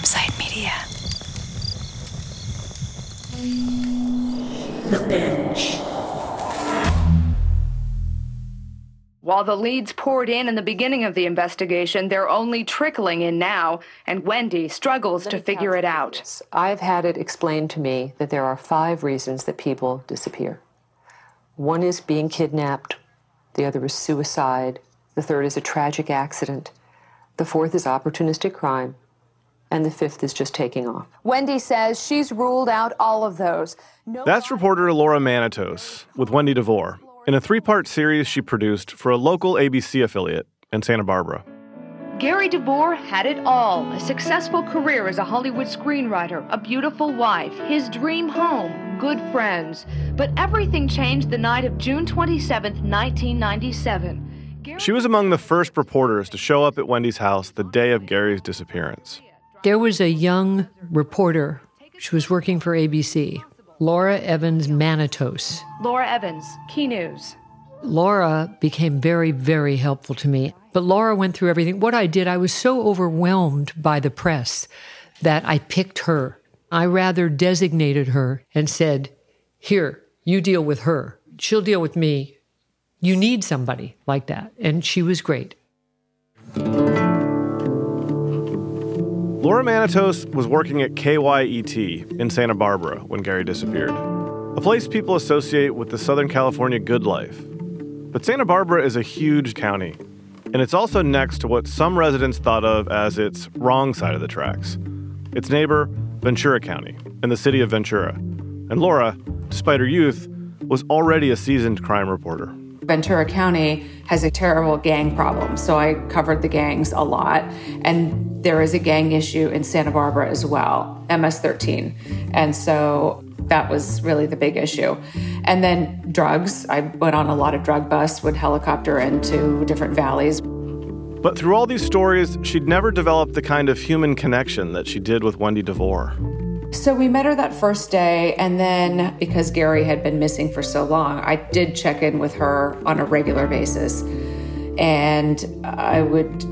Campside Media. The Binge. While the leads poured in in the beginning of the investigation, they're only trickling in now, and Wendy struggles to figure it out. I've had it explained to me that there are five reasons that people disappear. One is being kidnapped, the other is suicide, the third is a tragic accident, the fourth is opportunistic crime, and the fifth is just taking off. Wendy says she's ruled out all of those. No That's reporter Laura Manitos with Wendy DeVore in a three part series she produced for a local ABC affiliate in Santa Barbara. Gary DeVore had it all a successful career as a Hollywood screenwriter, a beautiful wife, his dream home, good friends. But everything changed the night of June 27, 1997. Gary- She was among the first reporters to show up at Wendy's house the day of Gary's disappearance. There was a young reporter. She was working for ABC, Laura Evans Manitos. Laura Evans, Key News. Laura became very, very helpful to me. But Laura went through everything. What I did, I was so overwhelmed by the press that I picked her. I rather designated her and said, Here, you deal with her. She'll deal with me. You need somebody like that. And she was great. Laura Manitos was working at KEYT in Santa Barbara when Gary disappeared, a place people associate with the Southern California good life. But Santa Barbara is a huge county, and it's also next to what some residents thought of as its wrong side of the tracks its neighbor, Ventura County, and the city of Ventura. And Laura, despite her youth, was already a seasoned crime reporter. Ventura County has a terrible gang problem, so I covered the gangs a lot. And there is a gang issue in Santa Barbara as well, MS 13. And so that was really the big issue. And then drugs. I went on a lot of drug busts, would helicopter into different valleys. But through all these stories, she'd never developed the kind of human connection that she did with Wendy DeVore. So we met her that first day, and then because Gary had been missing for so long, I did check in with her on a regular basis. And I would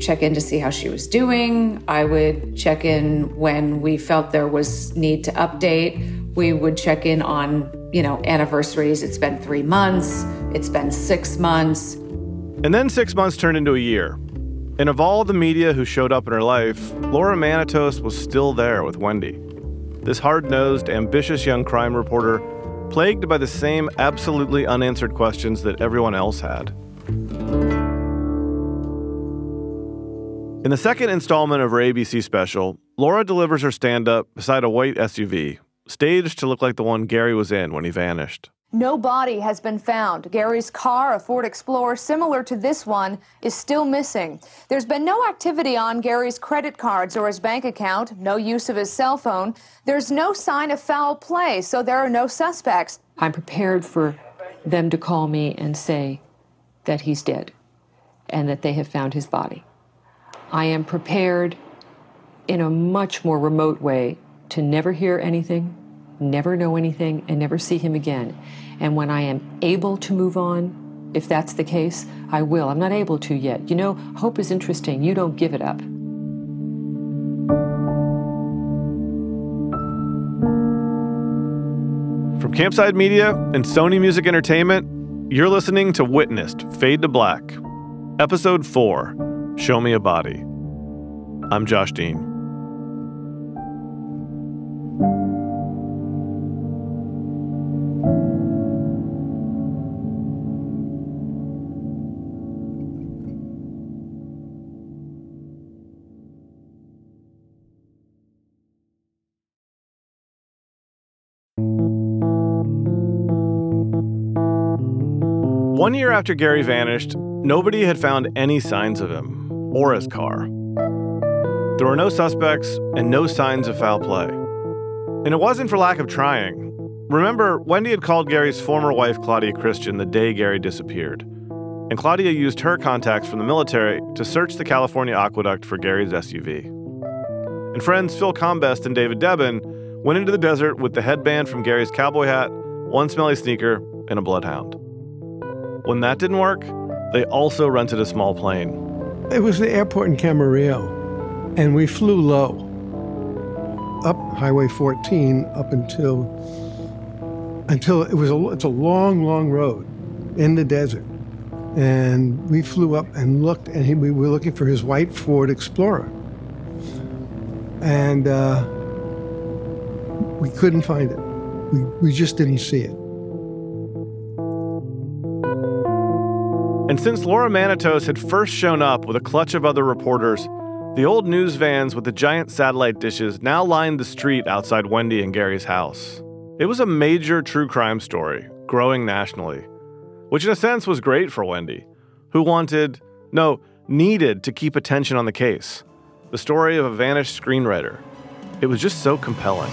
check in to see how she was doing. I would check in when we felt there was need to update. We would check in on, you know, anniversaries. It's been three months, it's been six months. And then six months turned into a year. And of all the media who showed up in her life, Laura Manitos was still there with Wendy. This hard nosed, ambitious young crime reporter, plagued by the same absolutely unanswered questions that everyone else had. In the second installment of her ABC special, Laura delivers her stand up beside a white SUV, staged to look like the one Gary was in when he vanished. No body has been found. Gary's car, a Ford Explorer similar to this one, is still missing. There's been no activity on Gary's credit cards or his bank account, no use of his cell phone. There's no sign of foul play, so there are no suspects. I'm prepared for them to call me and say that he's dead and that they have found his body. I am prepared in a much more remote way to never hear anything, never know anything, and never see him again. And when I am able to move on, if that's the case, I will. I'm not able to yet. You know, hope is interesting. You don't give it up. From Campside Media and Sony Music Entertainment, you're listening to Witnessed Fade to Black, Episode 4 Show Me a Body. I'm Josh Dean. One year after Gary vanished, nobody had found any signs of him or his car. There were no suspects and no signs of foul play. And it wasn't for lack of trying. Remember, Wendy had called Gary's former wife, Claudia Christian, the day Gary disappeared. And Claudia used her contacts from the military to search the California aqueduct for Gary's SUV. And friends Phil Combest and David Debin went into the desert with the headband from Gary's cowboy hat, one smelly sneaker, and a bloodhound. When that didn't work, they also rented a small plane. It was the airport in Camarillo. And we flew low up Highway 14 up until until it was a it's a long, long road in the desert. And we flew up and looked, and he, we were looking for his white Ford Explorer. And uh, we couldn't find it. We, we just didn't see it. And since Laura Manitos had first shown up with a clutch of other reporters, the old news vans with the giant satellite dishes now lined the street outside Wendy and Gary's house. It was a major true crime story, growing nationally, which in a sense was great for Wendy, who wanted, no, needed to keep attention on the case. The story of a vanished screenwriter. It was just so compelling.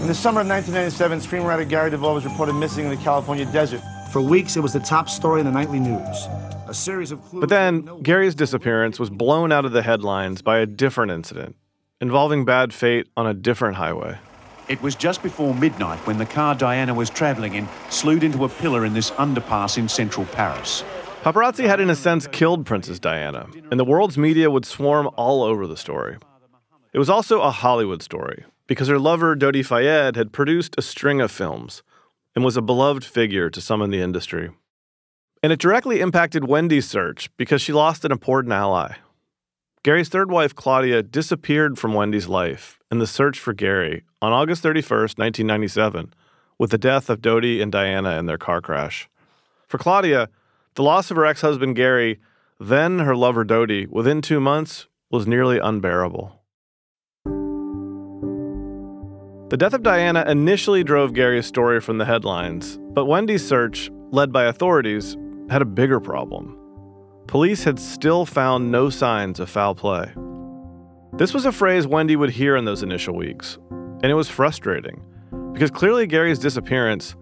In the summer of 1997, screenwriter Gary DeVore was reported missing in the California desert. For weeks, it was the top story in the nightly news. A series of clues. But then, Gary's disappearance was blown out of the headlines by a different incident involving bad fate on a different highway. It was just before midnight when the car Diana was travelling in slewed into a pillar in this underpass in central Paris. Paparazzi had, in a sense, killed Princess Diana, and the world's media would swarm all over the story. It was also a Hollywood story, because her lover, Dodi Fayed, had produced a string of films and was a beloved figure to some in the industry. And it directly impacted Wendy's search because she lost an important ally. Gary's third wife, Claudia, disappeared from Wendy's life in the search for Gary on August 31st, 1997, with the death of Dodi and Diana in their car crash. For Claudia, the loss of her ex husband Gary, then her lover Dodi, within two months was nearly unbearable. The death of Diana initially drove Gary's story from the headlines, but Wendy's search, led by authorities, had a bigger problem. Police had still found no signs of foul play. This was a phrase Wendy would hear in those initial weeks, and it was frustrating because clearly Gary's disappearance,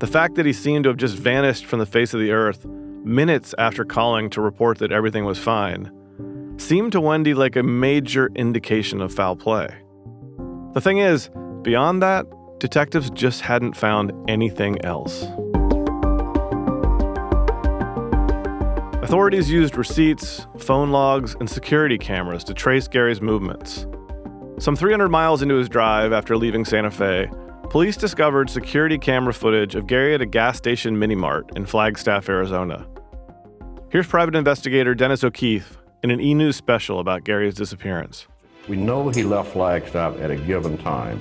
the fact that he seemed to have just vanished from the face of the earth minutes after calling to report that everything was fine, seemed to Wendy like a major indication of foul play. The thing is, Beyond that, detectives just hadn't found anything else. Authorities used receipts, phone logs, and security cameras to trace Gary's movements. Some 300 miles into his drive after leaving Santa Fe, police discovered security camera footage of Gary at a gas station mini mart in Flagstaff, Arizona. Here's private investigator Dennis O'Keefe in an e News special about Gary's disappearance. We know he left Flagstaff at a given time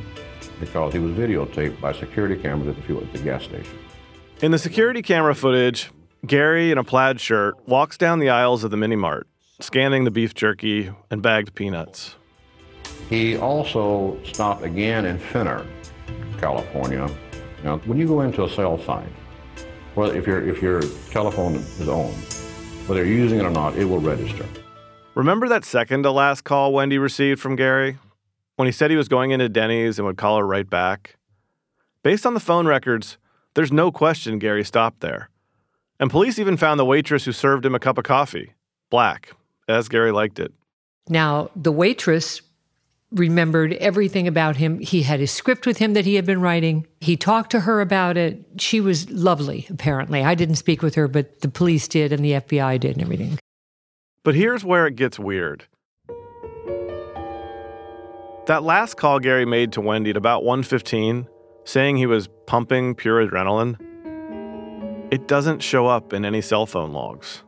because he was videotaped by security cameras at the, fuel, at the gas station. In the security camera footage, Gary in a plaid shirt walks down the aisles of the mini mart, scanning the beef jerky and bagged peanuts. He also stopped again in Fenner, California. Now, when you go into a cell site, well, if your if your telephone is on, whether you're using it or not, it will register. Remember that second to last call Wendy received from Gary? When he said he was going into Denny's and would call her right back. Based on the phone records, there's no question Gary stopped there. And police even found the waitress who served him a cup of coffee, black, as Gary liked it. Now, the waitress remembered everything about him. He had his script with him that he had been writing. He talked to her about it. She was lovely, apparently. I didn't speak with her, but the police did and the FBI did and everything. But here's where it gets weird. That last call Gary made to Wendy at about 1:15, saying he was pumping pure adrenaline, it doesn't show up in any cell phone logs.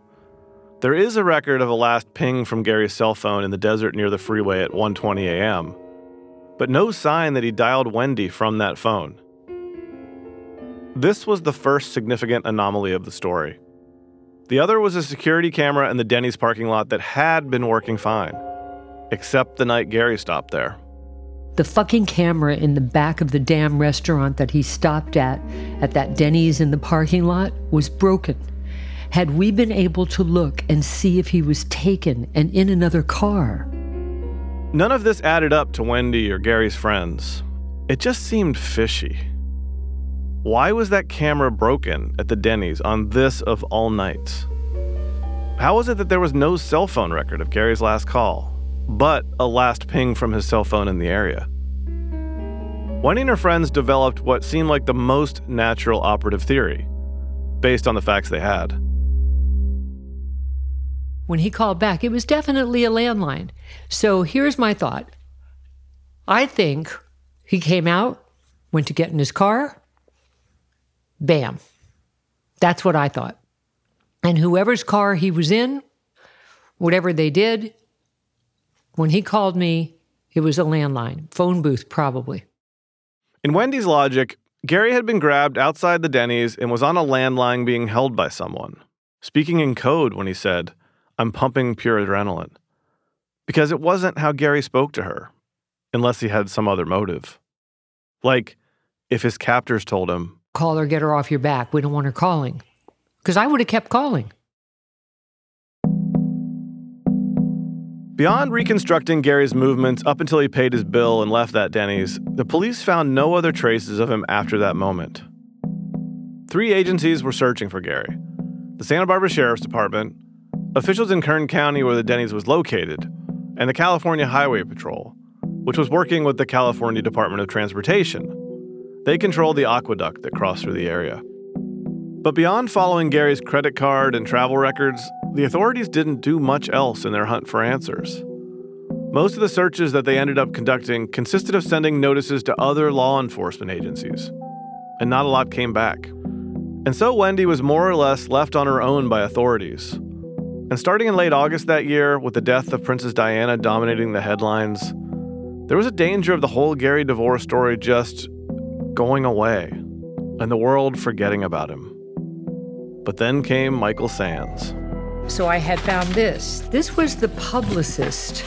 There is a record of a last ping from Gary's cell phone in the desert near the freeway at 1:20 a.m., but no sign that he dialed Wendy from that phone. This was the first significant anomaly of the story. The other was a security camera in the Denny's parking lot that had been working fine, except the night Gary stopped there. The fucking camera in the back of the damn restaurant that he stopped at, at that Denny's in the parking lot, was broken. Had we been able to look and see if he was taken and in another car? None of this added up to Wendy or Gary's friends. It just seemed fishy. Why was that camera broken at the Denny's on this of all nights? How was it that there was no cell phone record of Gary's last call? But a last ping from his cell phone in the area. Wendy and her friends developed what seemed like the most natural operative theory, based on the facts they had. when he called back, it was definitely a landline. So here's my thought I think he came out, went to get in his car, bam. That's what I thought. And whoever's car he was in, whatever they did, when he called me, it was a landline, phone booth, probably. In Wendy's logic, Gary had been grabbed outside the Denny's and was on a landline being held by someone, speaking in code when he said, I'm pumping pure adrenaline. Because it wasn't how Gary spoke to her, unless he had some other motive. Like if his captors told him, Call her, get her off your back. We don't want her calling. Because I would have kept calling. Beyond reconstructing Gary's movements up until he paid his bill and left that Denny's, the police found no other traces of him after that moment. Three agencies were searching for Gary the Santa Barbara Sheriff's Department, officials in Kern County where the Denny's was located, and the California Highway Patrol, which was working with the California Department of Transportation. They controlled the aqueduct that crossed through the area. But beyond following Gary's credit card and travel records, the authorities didn't do much else in their hunt for answers. Most of the searches that they ended up conducting consisted of sending notices to other law enforcement agencies, and not a lot came back. And so Wendy was more or less left on her own by authorities. And starting in late August that year, with the death of Princess Diana dominating the headlines, there was a danger of the whole Gary DeVore story just going away and the world forgetting about him. But then came Michael Sands. So I had found this. This was the publicist,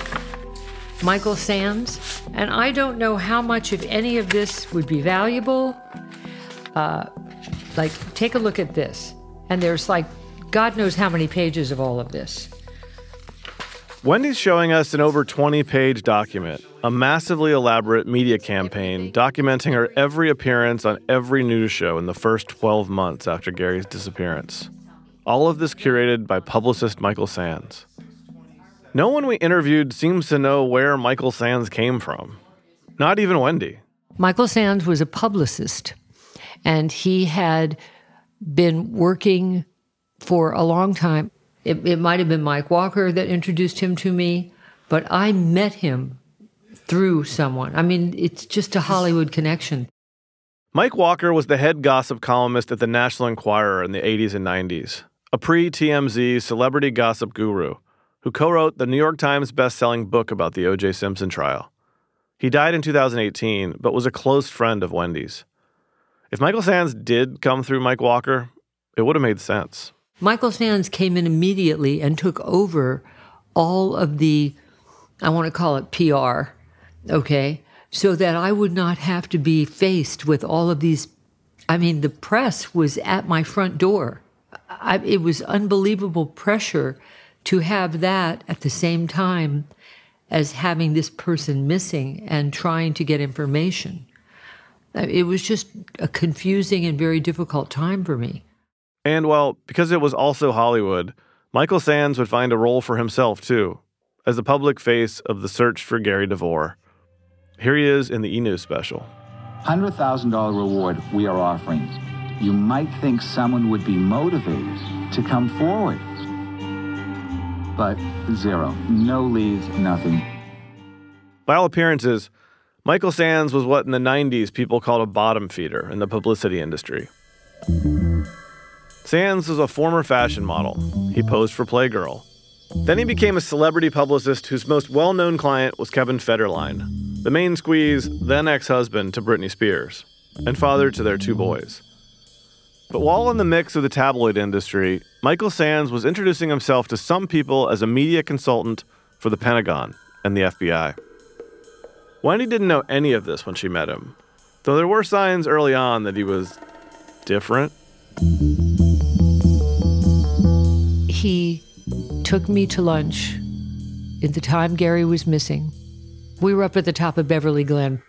Michael Sands. And I don't know how much, if any of this, would be valuable. Uh, like, take a look at this. And there's like, God knows how many pages of all of this. Wendy's showing us an over 20 page document, a massively elaborate media campaign documenting her every appearance on every news show in the first 12 months after Gary's disappearance. All of this curated by publicist Michael Sands. No one we interviewed seems to know where Michael Sands came from. Not even Wendy. Michael Sands was a publicist, and he had been working for a long time it, it might have been Mike Walker that introduced him to me, but I met him through someone. I mean, it's just a Hollywood connection. Mike Walker was the head gossip columnist at the National Enquirer in the 80s and 90s, a pre TMZ celebrity gossip guru who co wrote the New York Times best-selling book about the O.J. Simpson trial. He died in 2018, but was a close friend of Wendy's. If Michael Sands did come through Mike Walker, it would have made sense. Michael Sands came in immediately and took over all of the, I want to call it PR, okay, so that I would not have to be faced with all of these. I mean, the press was at my front door. I, it was unbelievable pressure to have that at the same time as having this person missing and trying to get information. Uh, it was just a confusing and very difficult time for me. And well, because it was also Hollywood, Michael Sands would find a role for himself too, as the public face of the search for Gary DeVore. Here he is in the E News special. $100,000 reward we are offering. You might think someone would be motivated to come forward. But zero. No leads, nothing. By all appearances, Michael Sands was what in the 90s people called a bottom feeder in the publicity industry. Sands was a former fashion model. He posed for Playgirl. Then he became a celebrity publicist whose most well known client was Kevin Federline, the main squeeze, then ex husband to Britney Spears, and father to their two boys. But while in the mix of the tabloid industry, Michael Sands was introducing himself to some people as a media consultant for the Pentagon and the FBI. Wendy didn't know any of this when she met him, though there were signs early on that he was different he took me to lunch in the time Gary was missing. We were up at the top of Beverly Glen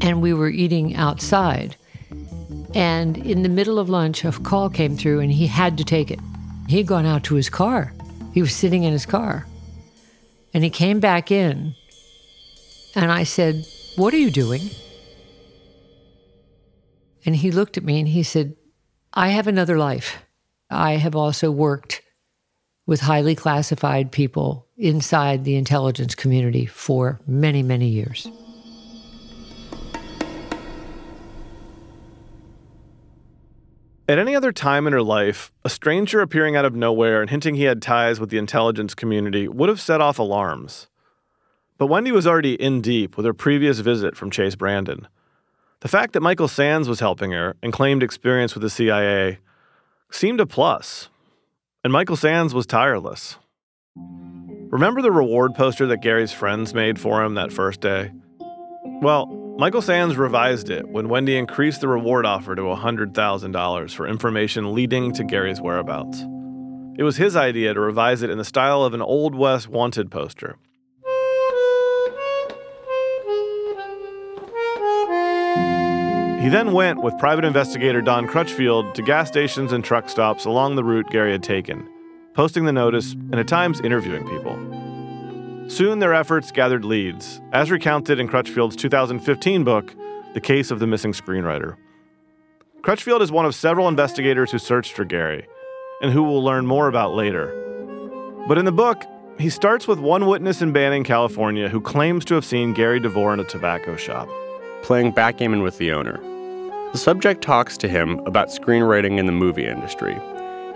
and we were eating outside. And in the middle of lunch, a call came through and he had to take it. He had gone out to his car. He was sitting in his car. And he came back in. And I said, What are you doing? And he looked at me and he said, I have another life. I have also worked with highly classified people inside the intelligence community for many, many years. At any other time in her life, a stranger appearing out of nowhere and hinting he had ties with the intelligence community would have set off alarms. But Wendy was already in deep with her previous visit from Chase Brandon. The fact that Michael Sands was helping her and claimed experience with the CIA seemed a plus. And Michael Sands was tireless. Remember the reward poster that Gary's friends made for him that first day? Well, Michael Sands revised it when Wendy increased the reward offer to $100,000 for information leading to Gary's whereabouts. It was his idea to revise it in the style of an Old West wanted poster. He then went with private investigator Don Crutchfield to gas stations and truck stops along the route Gary had taken, posting the notice and at times interviewing people. Soon their efforts gathered leads, as recounted in Crutchfield's 2015 book, The Case of the Missing Screenwriter. Crutchfield is one of several investigators who searched for Gary, and who we'll learn more about later. But in the book, he starts with one witness in Banning, California, who claims to have seen Gary DeVore in a tobacco shop. Playing backgammon with the owner. The subject talks to him about screenwriting in the movie industry.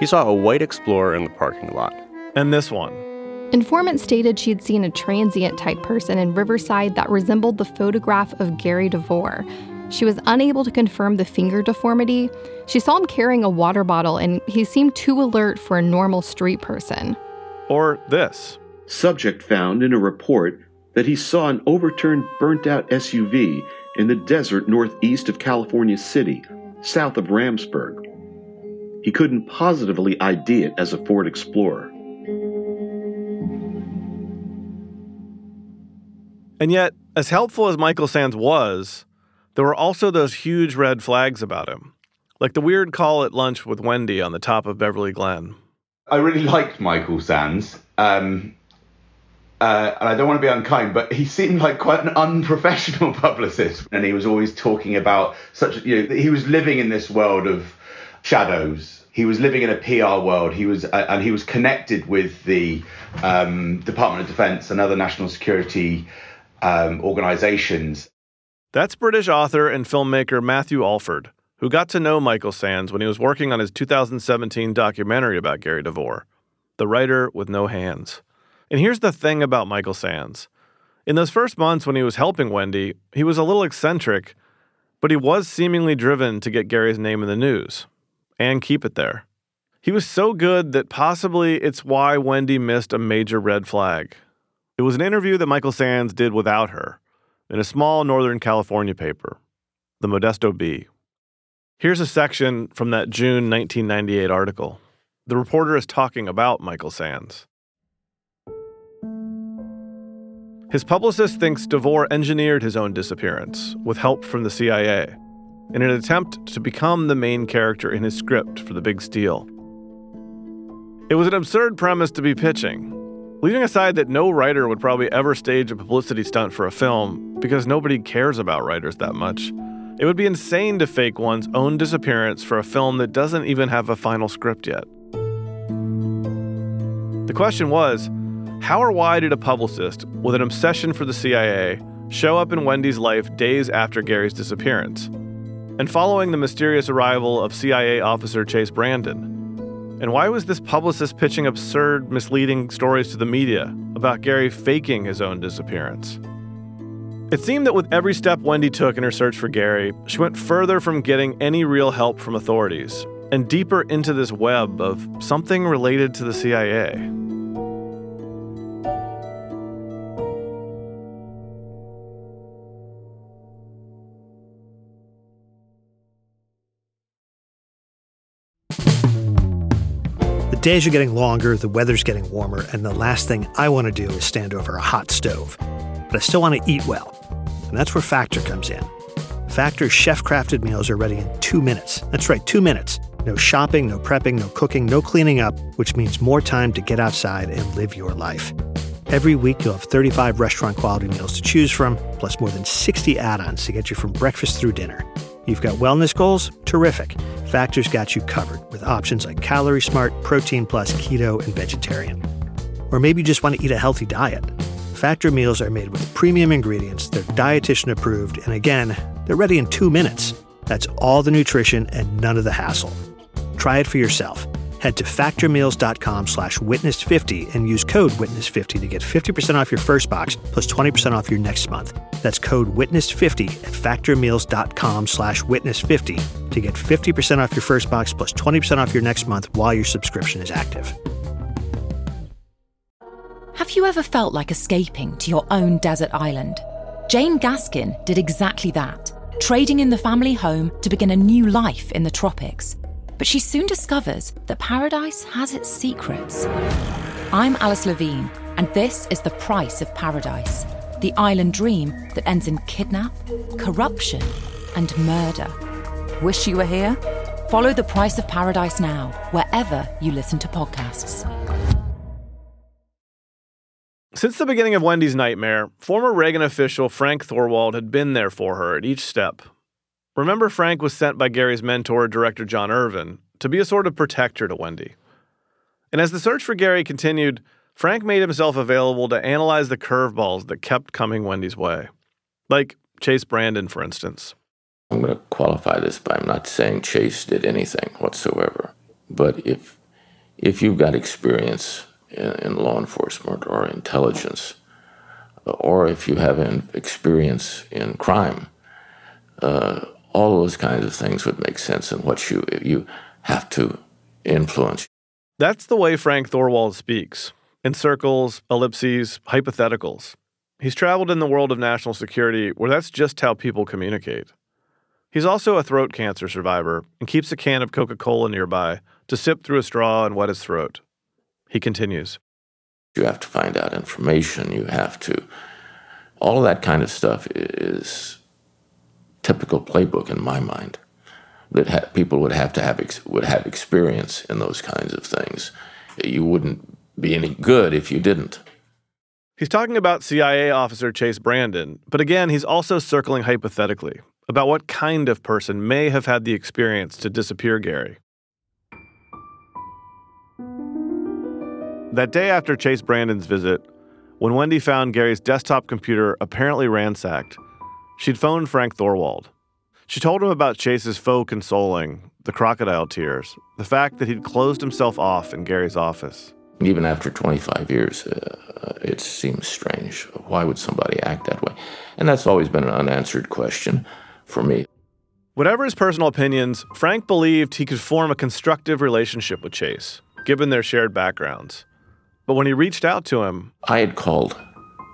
He saw a white Explorer in the parking lot. And this one. Informant stated she had seen a transient type person in Riverside that resembled the photograph of Gary DeVore. She was unable to confirm the finger deformity. She saw him carrying a water bottle and he seemed too alert for a normal street person. Or this. Subject found in a report that he saw an overturned, burnt out SUV in the desert northeast of California City, south of Randsburg. He couldn't positively ID it as a Ford Explorer. And yet, as helpful as Michael Sands was, there were also those huge red flags about him, like the weird call at lunch with Wendy on the top of Beverly Glen. I really liked Michael Sands. Um, uh, and I don't want to be unkind, but he seemed like quite an unprofessional publicist. And he was always talking about such, you know, he was living in this world of shadows. He was living in a PR world. He was, uh, and he was connected with the um, Department of Defense and other national security um, organizations. That's British author and filmmaker Matthew Alford, who got to know Michael Sands when he was working on his 2017 documentary about Gary DeVore, The Writer with No Hands. And here's the thing about Michael Sands. In those first months when he was helping Wendy, he was a little eccentric, but he was seemingly driven to get Gary's name in the news and keep it there. He was so good that possibly it's why Wendy missed a major red flag. It was an interview that Michael Sands did without her in a small Northern California paper, the Modesto Bee. Here's a section from that June 1998 article. The reporter is talking about Michael Sands. His publicist thinks DeVore engineered his own disappearance with help from the CIA in an attempt to become the main character in his script for The Big Steal. It was an absurd premise to be pitching, leaving aside that no writer would probably ever stage a publicity stunt for a film because nobody cares about writers that much. It would be insane to fake one's own disappearance for a film that doesn't even have a final script yet. The question was how or why did a publicist with an obsession for the CIA show up in Wendy's life days after Gary's disappearance? And following the mysterious arrival of CIA officer Chase Brandon? And why was this publicist pitching absurd, misleading stories to the media about Gary faking his own disappearance? It seemed that with every step Wendy took in her search for Gary, she went further from getting any real help from authorities and deeper into this web of something related to the CIA. Days are getting longer, the weather's getting warmer, and the last thing I want to do is stand over a hot stove. But I still want to eat well. And that's where Factor comes in. Factor's chef crafted meals are ready in two minutes. That's right, two minutes. No shopping, no prepping, no cooking, no cleaning up, which means more time to get outside and live your life. Every week, you'll have 35 restaurant quality meals to choose from, plus more than 60 add ons to get you from breakfast through dinner. You've got wellness goals? Terrific. Factor's got you covered with options like Calorie Smart, Protein Plus, Keto, and Vegetarian. Or maybe you just want to eat a healthy diet. Factor meals are made with premium ingredients, they're dietitian approved, and again, they're ready in two minutes. That's all the nutrition and none of the hassle. Try it for yourself. Head to factormeals.com slash witness50 and use code witness50 to get 50% off your first box plus 20% off your next month. That's code witness50 at factormeals.com slash witness50 to get 50% off your first box plus 20% off your next month while your subscription is active. Have you ever felt like escaping to your own desert island? Jane Gaskin did exactly that, trading in the family home to begin a new life in the tropics. But she soon discovers that paradise has its secrets. I'm Alice Levine, and this is The Price of Paradise the island dream that ends in kidnap, corruption, and murder. Wish you were here? Follow The Price of Paradise now, wherever you listen to podcasts. Since the beginning of Wendy's nightmare, former Reagan official Frank Thorwald had been there for her at each step. Remember, Frank was sent by Gary's mentor, director John Irvin, to be a sort of protector to Wendy. And as the search for Gary continued, Frank made himself available to analyze the curveballs that kept coming Wendy's way. Like Chase Brandon, for instance. I'm going to qualify this by I'm not saying Chase did anything whatsoever. But if if you've got experience in, in law enforcement or intelligence, or if you have experience in crime, uh, all those kinds of things would make sense in what you you have to influence. That's the way Frank Thorwald speaks in circles, ellipses, hypotheticals. He's traveled in the world of national security where that's just how people communicate. He's also a throat cancer survivor and keeps a can of Coca Cola nearby to sip through a straw and wet his throat. He continues. You have to find out information. You have to. All of that kind of stuff is typical playbook in my mind. That ha- people would have to have ex- would have experience in those kinds of things. You wouldn't be any good if you didn't. He's talking about CIA officer Chase Brandon, but again, he's also circling hypothetically about what kind of person may have had the experience to disappear Gary. That day after Chase Brandon's visit, when Wendy found Gary's desktop computer apparently ransacked, she'd phoned Frank Thorwald. She told him about Chase's faux consoling, the crocodile tears, the fact that he'd closed himself off in Gary's office. Even after 25 years, uh, it seems strange. Why would somebody act that way? And that's always been an unanswered question for me. Whatever his personal opinions, Frank believed he could form a constructive relationship with Chase, given their shared backgrounds. But when he reached out to him, I had called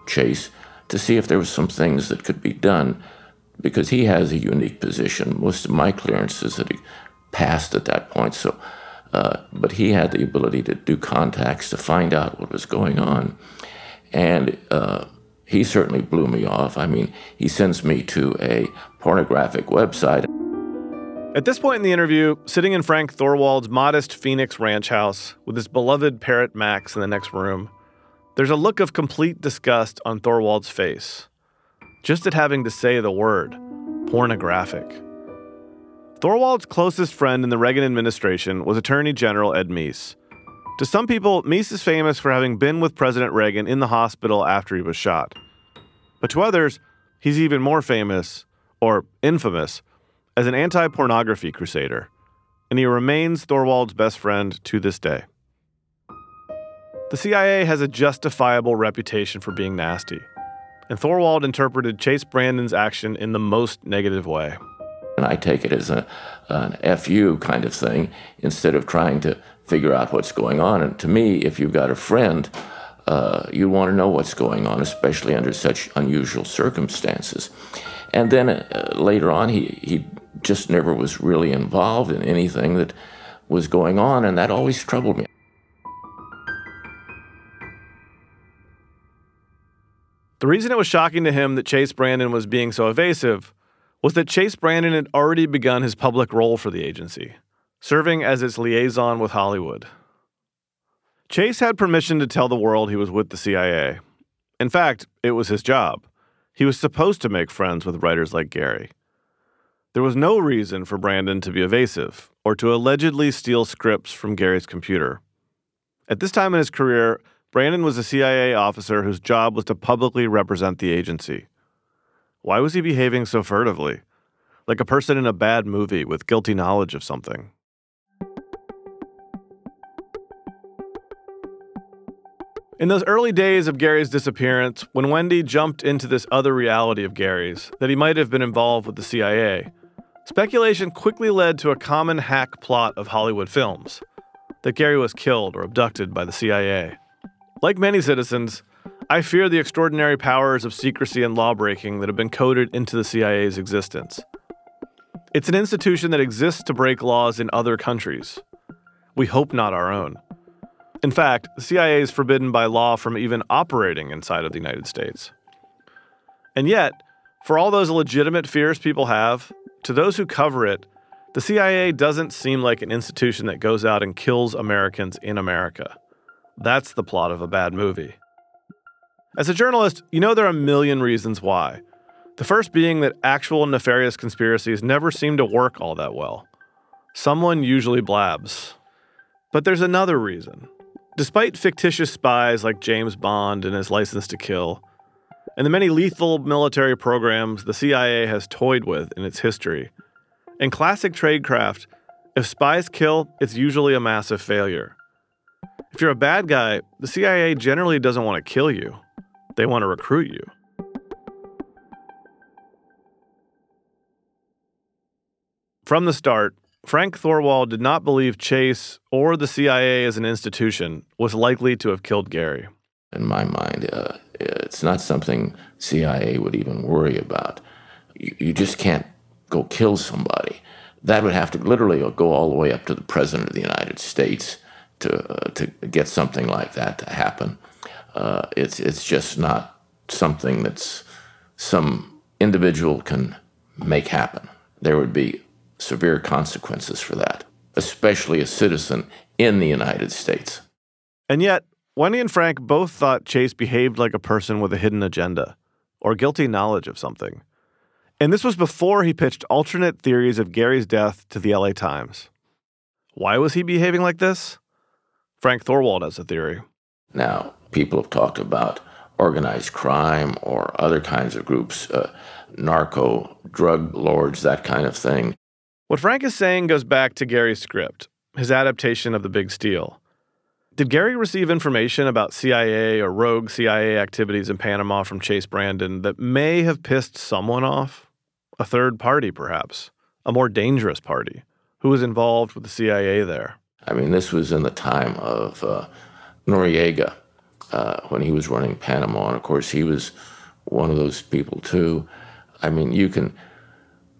Chase to see if there was some things that could be done because he has a unique position. Most of my clearances had passed at that point, so uh, but he had the ability to do contacts to find out what was going on. And uh, he certainly blew me off. I mean, he sends me to a pornographic website. At this point in the interview, sitting in Frank Thorwald's modest Phoenix ranch house with his beloved parrot Max in the next room, there's a look of complete disgust on Thorwald's face, just at having to say the word pornographic. Thorwald's closest friend in the Reagan administration was Attorney General Ed Meese. To some people, Meese is famous for having been with President Reagan in the hospital after he was shot. But to others, he's even more famous, or infamous, as an anti pornography crusader. And he remains Thorwald's best friend to this day. The CIA has a justifiable reputation for being nasty, and Thorwald interpreted Chase Brandon's action in the most negative way. And I take it as a, an FU kind of thing instead of trying to figure out what's going on. And to me, if you've got a friend, uh, you want to know what's going on, especially under such unusual circumstances. And then uh, later on, he, he just never was really involved in anything that was going on, and that always troubled me. The reason it was shocking to him that Chase Brandon was being so evasive was that Chase Brandon had already begun his public role for the agency, serving as its liaison with Hollywood. Chase had permission to tell the world he was with the CIA. In fact, it was his job. He was supposed to make friends with writers like Gary. There was no reason for Brandon to be evasive or to allegedly steal scripts from Gary's computer. At this time in his career, Brandon was a CIA officer whose job was to publicly represent the agency. Why was he behaving so furtively? Like a person in a bad movie with guilty knowledge of something. In those early days of Gary's disappearance, when Wendy jumped into this other reality of Gary's, that he might have been involved with the CIA, speculation quickly led to a common hack plot of Hollywood films that Gary was killed or abducted by the CIA. Like many citizens, I fear the extraordinary powers of secrecy and lawbreaking that have been coded into the CIA's existence. It's an institution that exists to break laws in other countries. We hope not our own. In fact, the CIA is forbidden by law from even operating inside of the United States. And yet, for all those legitimate fears people have, to those who cover it, the CIA doesn't seem like an institution that goes out and kills Americans in America. That's the plot of a bad movie. As a journalist, you know there are a million reasons why. The first being that actual nefarious conspiracies never seem to work all that well. Someone usually blabs. But there's another reason. Despite fictitious spies like James Bond and his license to kill, and the many lethal military programs the CIA has toyed with in its history, in classic tradecraft, if spies kill, it's usually a massive failure. If you're a bad guy, the CIA generally doesn't want to kill you, they want to recruit you. From the start, Frank Thorwald did not believe Chase or the CIA as an institution was likely to have killed Gary. In my mind, uh, it's not something CIA would even worry about. You, you just can't go kill somebody. That would have to literally go all the way up to the President of the United States to, to get something like that to happen. Uh, it's, it's just not something that's some individual can make happen. There would be severe consequences for that, especially a citizen in the United States. And yet, Wendy and Frank both thought Chase behaved like a person with a hidden agenda or guilty knowledge of something. And this was before he pitched alternate theories of Gary's death to the LA Times. Why was he behaving like this? Frank Thorwald has a theory. Now, people have talked about organized crime or other kinds of groups, uh, narco, drug lords, that kind of thing. What Frank is saying goes back to Gary's script, his adaptation of The Big Steal. Did Gary receive information about CIA or rogue CIA activities in Panama from Chase Brandon that may have pissed someone off? A third party, perhaps, a more dangerous party, who was involved with the CIA there? I mean, this was in the time of uh, Noriega uh, when he was running Panama, and of course, he was one of those people too. I mean, you can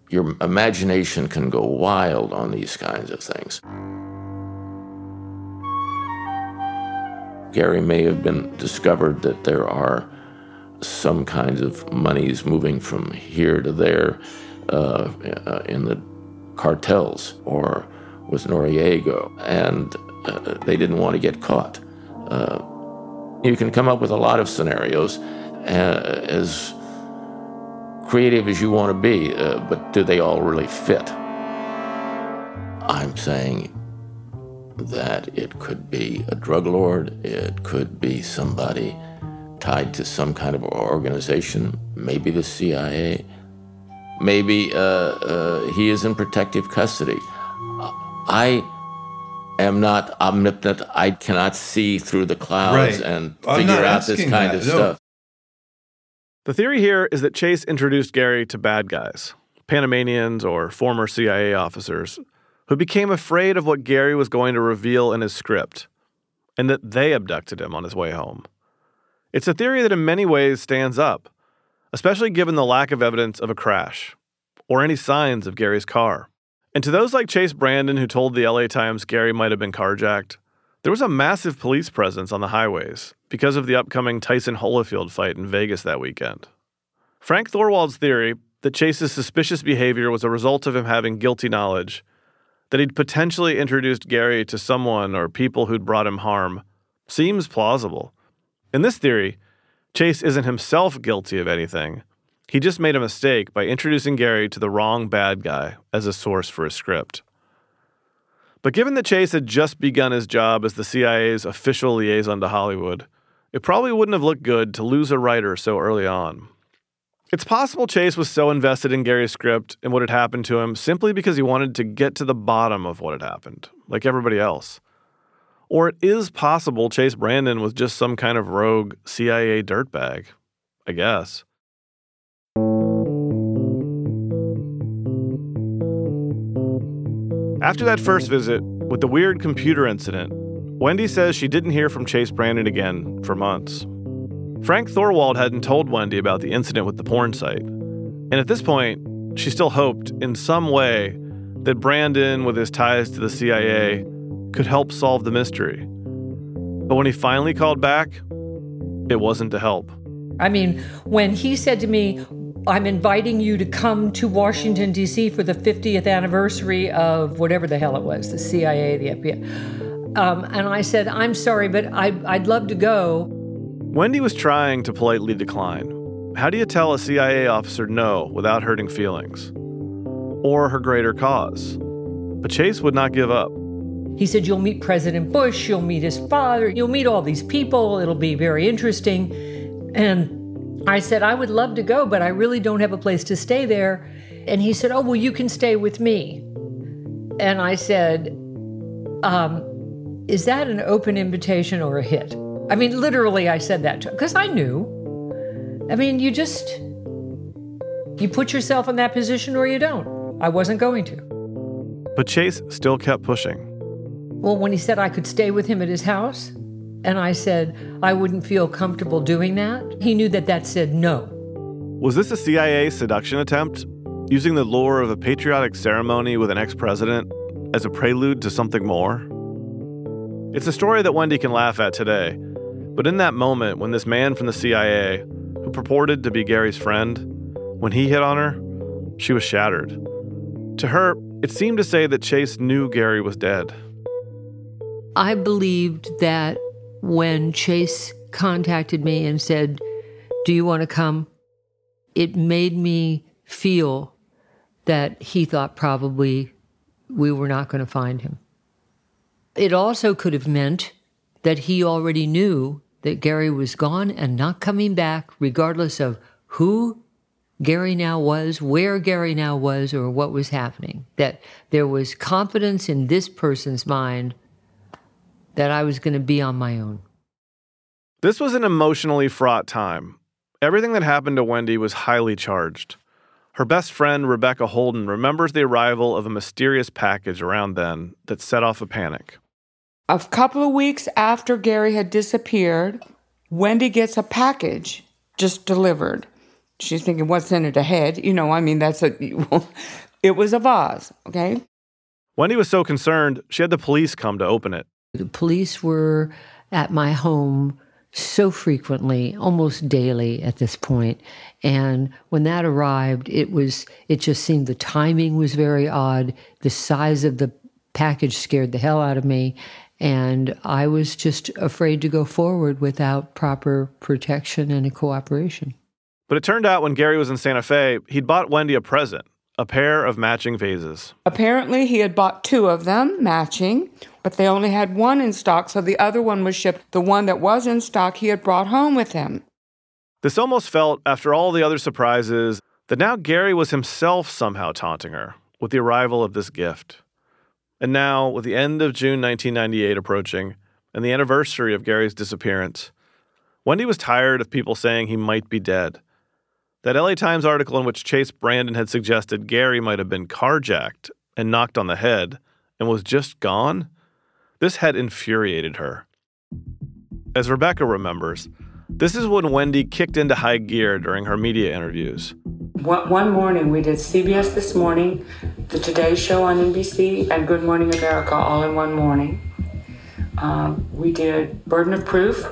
your imagination can go wild on these kinds of things. Gary may have been discovered that there are some kinds of monies moving from here to there uh, uh, in the cartels or with Noriega, and uh, they didn't want to get caught. Uh, you can come up with a lot of scenarios uh, as creative as you want to be, uh, but do they all really fit? I'm saying that it could be a drug lord, it could be somebody tied to some kind of organization, maybe the CIA, maybe uh, uh, he is in protective custody. I am not omnipotent. I cannot see through the clouds Right. and I'm figure out this kind that, of no. stuff. The theory here is that Chase introduced Gary to bad guys, Panamanians or former CIA officers, who became afraid of what Gary was going to reveal in his script, and that they abducted him on his way home. It's a theory that in many ways stands up, especially given the lack of evidence of a crash or any signs of Gary's car. And to those like Chase Brandon who told the LA Times Gary might have been carjacked, there was a massive police presence on the highways because of the upcoming Tyson Holyfield fight in Vegas that weekend. Frank Thorwald's theory that Chase's suspicious behavior was a result of him having guilty knowledge, that he'd potentially introduced Gary to someone or people who'd brought him harm, seems plausible. In this theory, Chase isn't himself guilty of anything. He just made a mistake by introducing Gary to the wrong bad guy as a source for his script. But given that Chase had just begun his job as the CIA's official liaison to Hollywood, it probably wouldn't have looked good to lose a writer so early on. It's possible Chase was so invested in Gary's script and what had happened to him simply because he wanted to get to the bottom of what had happened, like everybody else. Or it is possible Chase Brandon was just some kind of rogue CIA dirtbag, I guess. After that first visit, with the weird computer incident, Wendy says she didn't hear from Chase Brandon again for months. Frank Thorwald hadn't told Wendy about the incident with the porn site. And at this point, she still hoped, in some way, that Brandon, with his ties to the CIA, could help solve the mystery. But when he finally called back, it wasn't to help. I mean, when he said to me, I'm inviting you to come to Washington, D.C. for the 50th anniversary of whatever the hell it was, the CIA, the FBI. Um, and I said, I'm sorry, but I, I'd love to go. Wendy was trying to politely decline. How do you tell a CIA officer no without hurting feelings? Or her greater cause? But Chase would not give up. He said, You'll meet President Bush, you'll meet his father, you'll meet all these people, it'll be very interesting. And I said, I would love to go, but I really don't have a place to stay there. And he said, Oh, well, you can stay with me. And I said, um, Is that an open invitation or a hit? I mean, literally, I said that to him because I knew. I mean, you just, you put yourself in that position or you don't. I wasn't going to. But Chase still kept pushing. Well, when he said I could stay with him at his house, and I said I wouldn't feel comfortable doing that, he knew that that said no. Was this a CIA seduction attempt? Using the lure of a patriotic ceremony with an ex president as a prelude to something more? It's a story that Wendy can laugh at today, but in that moment when this man from the CIA, who purported to be Gary's friend, when he hit on her, she was shattered. To her, it seemed to say that Chase knew Gary was dead. I believed that when Chase contacted me and said, Do you want to come? It made me feel that he thought probably we were not going to find him. It also could have meant that he already knew that Gary was gone and not coming back, regardless of who Gary now was, where Gary now was, or what was happening. That there was confidence in this person's mind that I was going to be on my own. This was an emotionally fraught time. Everything that happened to Wendy was highly charged. Her best friend, Rebecca Holden, remembers the arrival of a mysterious package around then that set off a panic. A couple of weeks after Gary had disappeared, Wendy gets a package just delivered. She's thinking, what's in it ahead? You know, I mean, that's a, it was a vase, okay? Wendy was so concerned, she had the police come to open it. The police were at my home so frequently, almost daily at this point. And when that arrived, it was it just seemed the timing was very odd. The size of the package scared the hell out of me. And I was just afraid to go forward without proper protection and cooperation. But it turned out when Gary was in Santa Fe, he'd bought Wendy a present a pair of matching vases. Apparently, he had bought two of them, matching, but they only had one in stock, so the other one was shipped. The one that was in stock, he had brought home with him. This almost felt, after all the other surprises, that now Gary was himself somehow taunting her with the arrival of this gift. And now, with the end of June 1998 approaching and the anniversary of Gary's disappearance, Wendy was tired of people saying he might be dead. That LA Times article in which Chase Brandon had suggested Gary might have been carjacked and knocked on the head and was just gone, this had infuriated her. As Rebecca remembers, this is when Wendy kicked into high gear during her media interviews. One morning, we did CBS This Morning, The Today Show on NBC, and Good Morning America all in one morning. Um, we did Burden of Proof,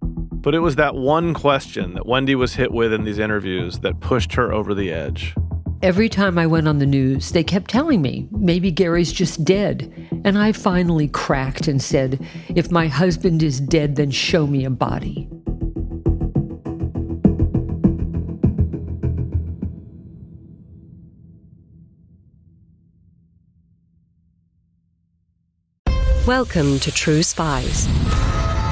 but it was that one question that Wendy was hit with in these interviews that pushed her over the edge. Every time I went on the news, they kept telling me, maybe Gary's just dead. And I finally cracked and said, if my husband is dead, then show me a body. Welcome to True Spies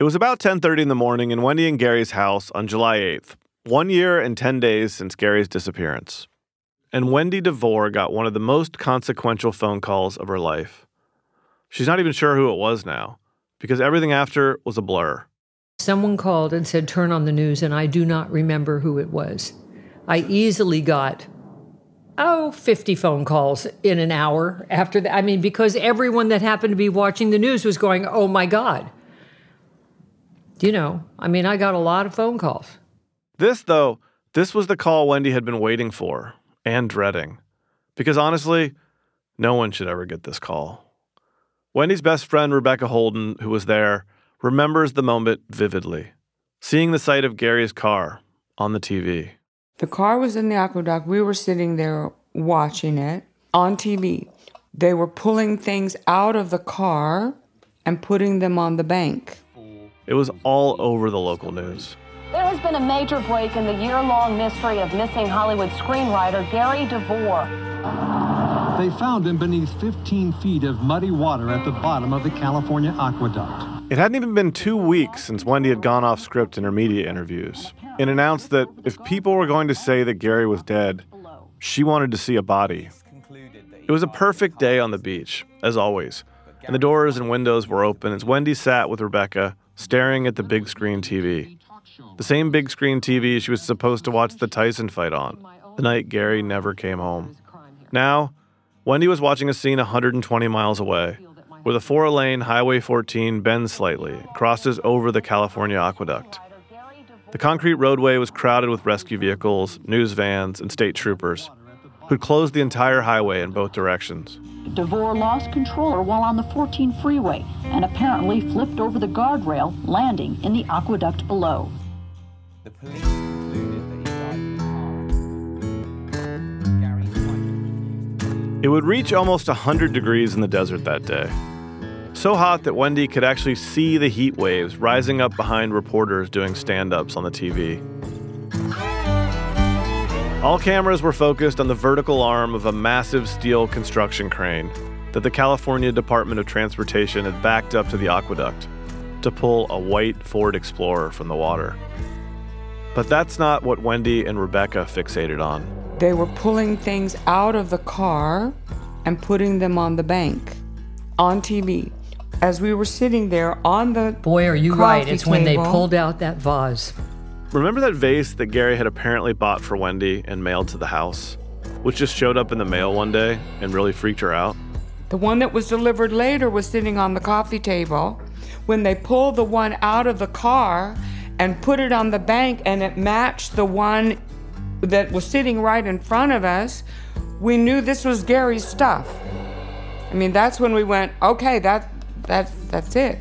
It was about 10:30 in the morning in Wendy and Gary's house on July 8th, 1 year and 10 days since Gary's disappearance. And Wendy DeVore got one of the most consequential phone calls of her life. She's not even sure who it was now because everything after was a blur. Someone called and said, Turn on the news, and I do not remember who it was. I easily got, oh, 50 phone calls in an hour after that. I mean, because everyone that happened to be watching the news was going, Oh my God. You know, I mean, I got a lot of phone calls. This, though, this was the call Wendy had been waiting for and dreading. Because honestly, no one should ever get this call. Wendy's best friend, Rebecca Holden, who was there, remembers the moment vividly, seeing the sight of Gary's car on the TV. The car was in the aqueduct. We were sitting there watching it on TV. They were pulling things out of the car and putting them on the bank. It was all over the local news. There has been a major break in the year long mystery of missing Hollywood screenwriter Gary DeVore. They found him beneath 15 feet of muddy water at the bottom of the California aqueduct. It hadn't even been two weeks since Wendy had gone off script in her media interviews and announced that if people were going to say that Gary was dead, she wanted to see a body. It was a perfect day on the beach, as always, and the doors and windows were open as Wendy sat with Rebecca, staring at the big screen TV. The same big screen TV she was supposed to watch the Tyson fight on, the night Gary never came home. Now, Wendy was watching a scene 120 miles away, where the four lane Highway 14 bends slightly, crosses over the California aqueduct. The concrete roadway was crowded with rescue vehicles, news vans, and state troopers, who'd closed the entire highway in both directions. DeVore lost control while on the 14 freeway and apparently flipped over the guardrail, landing in the aqueduct below. The police It would reach almost 100 degrees in the desert that day. So hot that Wendy could actually see the heat waves rising up behind reporters doing stand ups on the TV. All cameras were focused on the vertical arm of a massive steel construction crane that the California Department of Transportation had backed up to the aqueduct to pull a white Ford Explorer from the water. But that's not what Wendy and Rebecca fixated on. They were pulling things out of the car and putting them on the bank on TV. As we were sitting there on the Boy, are you right. It's when they pulled out that vase. Remember that vase that Gary had apparently bought for Wendy and mailed to the house, which just showed up in the mail one day and really freaked her out? The one that was delivered later was sitting on the coffee table. When they pulled the one out of the car and put it on the bank and it matched the one that was sitting right in front of us, we knew this was Gary's stuff. I mean, that's when we went, okay, that that's that's it.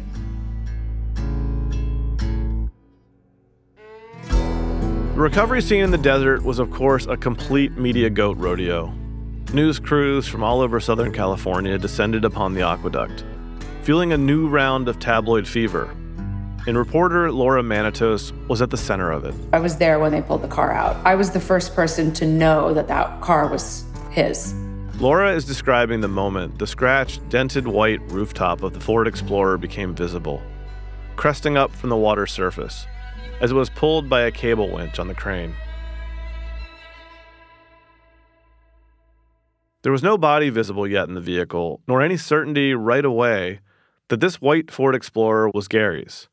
The recovery scene in the desert was, of course, a complete media goat rodeo. News crews from all over Southern California descended upon the aqueduct, fueling a new round of tabloid fever. And reporter Laura Manitos was at the center of it. I was there when they pulled the car out. I was the first person to know that that car was his. Laura is describing the moment the scratched, dented white rooftop of the Ford Explorer became visible, cresting up from the water surface as it was pulled by a cable winch on the crane. There was no body visible yet in the vehicle, nor any certainty right away that this white Ford Explorer was Gary's.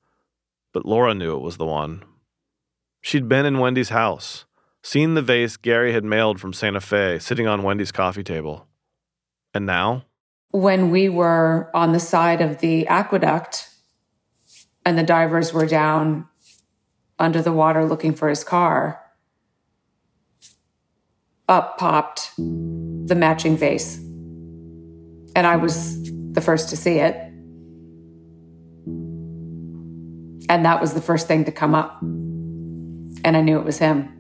But Laura knew it was the one. She'd been in Wendy's house, seen the vase Gary had mailed from Santa Fe sitting on Wendy's coffee table. And now? When we were on the side of the aqueduct and the divers were down under the water looking for his car, up popped the matching vase. And I was the first to see it. And that was the first thing to come up. And I knew it was him.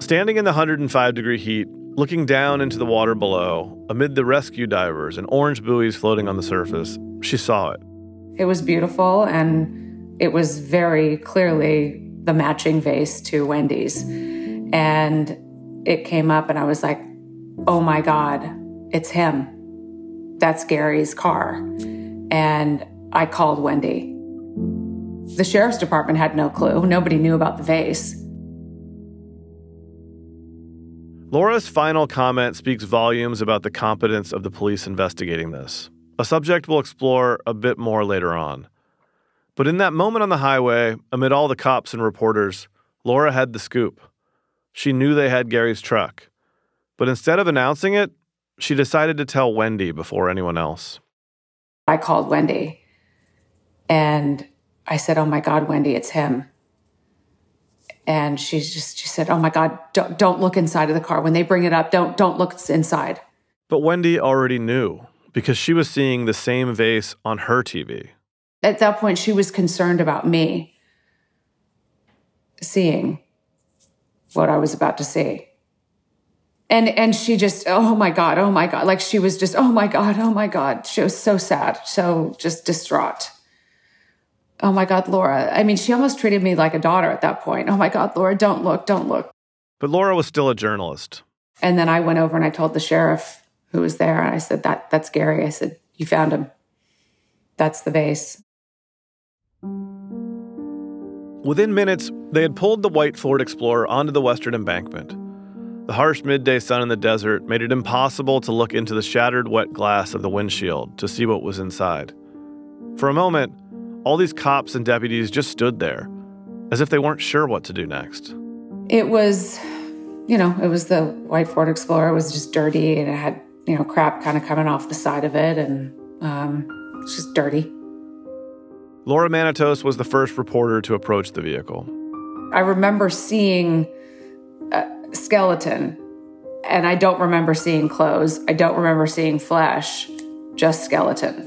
Standing in the 105 degree heat, looking down into the water below, amid the rescue divers and orange buoys floating on the surface, she saw it. It was beautiful and it was very clearly the matching vase to Wendy's. And it came up, and I was like, oh my God, it's him. That's Gary's car. And I called Wendy. The sheriff's department had no clue. Nobody knew about the vase. Laura's final comment speaks volumes about the competence of the police investigating this, a subject we'll explore a bit more later on. But in that moment on the highway, amid all the cops and reporters, Laura had the scoop. She knew they had Gary's truck. But instead of announcing it, she decided to tell Wendy before anyone else. I called Wendy and I said, Oh my God, Wendy, it's him. And she just she said, Oh my God, don't, don't look inside of the car. When they bring it up, don't don't look inside. But Wendy already knew because she was seeing the same vase on her TV. At that point, she was concerned about me seeing what I was about to see. And and she just, oh my God, oh my God. Like she was just, oh my God, oh my God. She was so sad, so just distraught. Oh my God, Laura. I mean, she almost treated me like a daughter at that point. Oh my God, Laura, don't look, don't look. But Laura was still a journalist. And then I went over and I told the sheriff who was there, and I said, That that's Gary. I said, You found him. That's the vase. Within minutes, they had pulled the white Ford Explorer onto the western embankment. The harsh midday sun in the desert made it impossible to look into the shattered wet glass of the windshield to see what was inside. For a moment, all these cops and deputies just stood there, as if they weren't sure what to do next. It was, you know, it was the white Ford Explorer. It was just dirty and it had, you know, crap kind of coming off the side of it and um, it's just dirty. Laura Manitos was the first reporter to approach the vehicle. I remember seeing a skeleton, and I don't remember seeing clothes. I don't remember seeing flesh, just skeleton.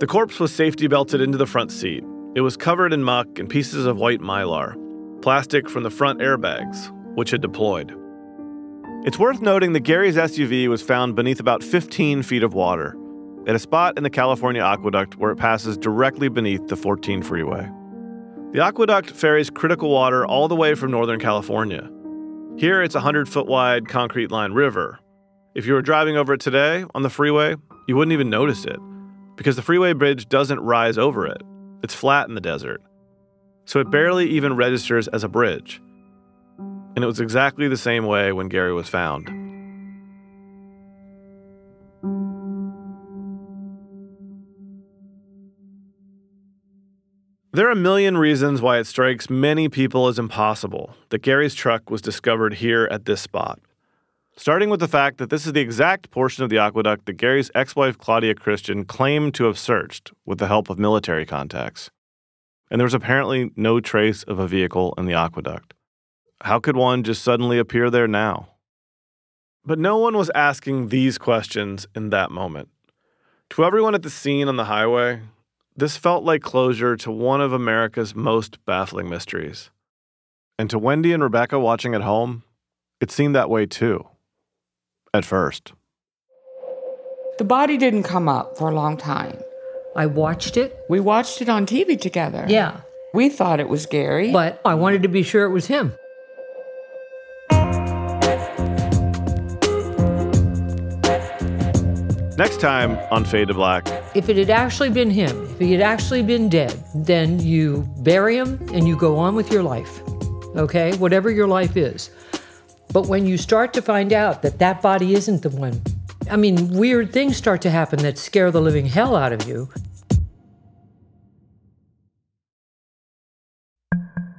The corpse was safety belted into the front seat. It was covered in muck and pieces of white mylar, plastic from the front airbags, which had deployed. It's worth noting that Gary's SUV was found beneath about 15 feet of water, at a spot in the California aqueduct where it passes directly beneath the 14 freeway. The aqueduct ferries critical water all the way from Northern California. Here, it's a 100 foot wide concrete lined river. If you were driving over it today on the freeway, you wouldn't even notice it because the freeway bridge doesn't rise over it. It's flat in the desert. So it barely even registers as a bridge. And it was exactly the same way when Gary was found. There are a million reasons why it strikes many people as impossible that Gary's truck was discovered here at this spot. Starting with the fact that this is the exact portion of the aqueduct that Gary's ex wife Claudia Christian claimed to have searched with the help of military contacts. And there was apparently no trace of a vehicle in the aqueduct. How could one just suddenly appear there now? But no one was asking these questions in that moment. To everyone at the scene on the highway, this felt like closure to one of America's most baffling mysteries. And to Wendy and Rebecca watching at home, it seemed that way too. At first. The body didn't come up for a long time. I watched it. We watched it on TV together. Yeah. We thought it was Gary. But I wanted to be sure it was him. Next time on Fade to Black. If it had actually been him, if he had actually been dead, then you bury him and you go on with your life. Okay? Whatever your life is. But when you start to find out that that body isn't the one, I mean, weird things start to happen that scare the living hell out of you.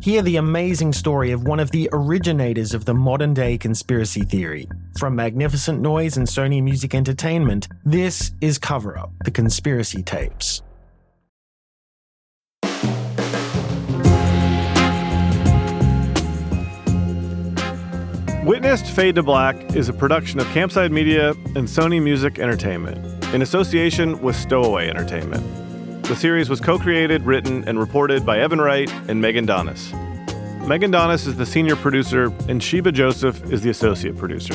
Hear the amazing story of one of the originators of the modern day conspiracy theory. From Magnificent Noise and Sony Music Entertainment, this is Cover Up The Conspiracy Tapes. Witnessed Fade to Black is a production of Campside Media and Sony Music Entertainment in association with Stowaway Entertainment. The series was co created, written, and reported by Evan Wright and Megan Donis. Megan Donis is the senior producer, and Sheba Joseph is the associate producer.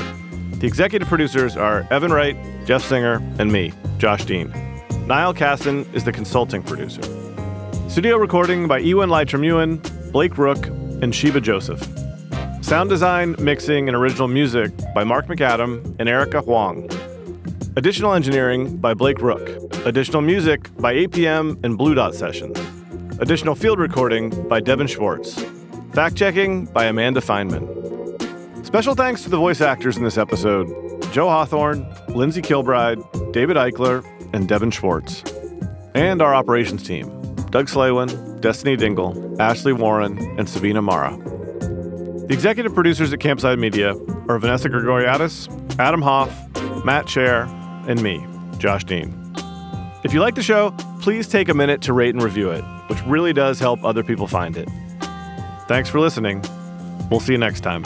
The executive producers are Evan Wright, Jeff Singer, and me, Josh Dean. Niall Casson is the consulting producer. Studio recording by Ewan Ewan, Blake Rook, and Sheba Joseph. Sound design, mixing, and original music by Mark McAdam and Erica Huang. Additional engineering by Blake Rook. Additional music by APM and Blue Dot Sessions. Additional field recording by Devin Schwartz. Fact checking by Amanda Feynman. Special thanks to the voice actors in this episode Joe Hawthorne, Lindsay Kilbride, David Eichler, and Devin Schwartz. And our operations team Doug Slaywin, Destiny Dingle, Ashley Warren, and Sabina Mara. The executive producers at Campside Media are Vanessa Grigoriadis, Adam Hoff, Matt Shaer, and me, Josh Dean. If you like the show, please take a minute to rate and review it, which really does help other people find it. Thanks for listening. We'll see you next time.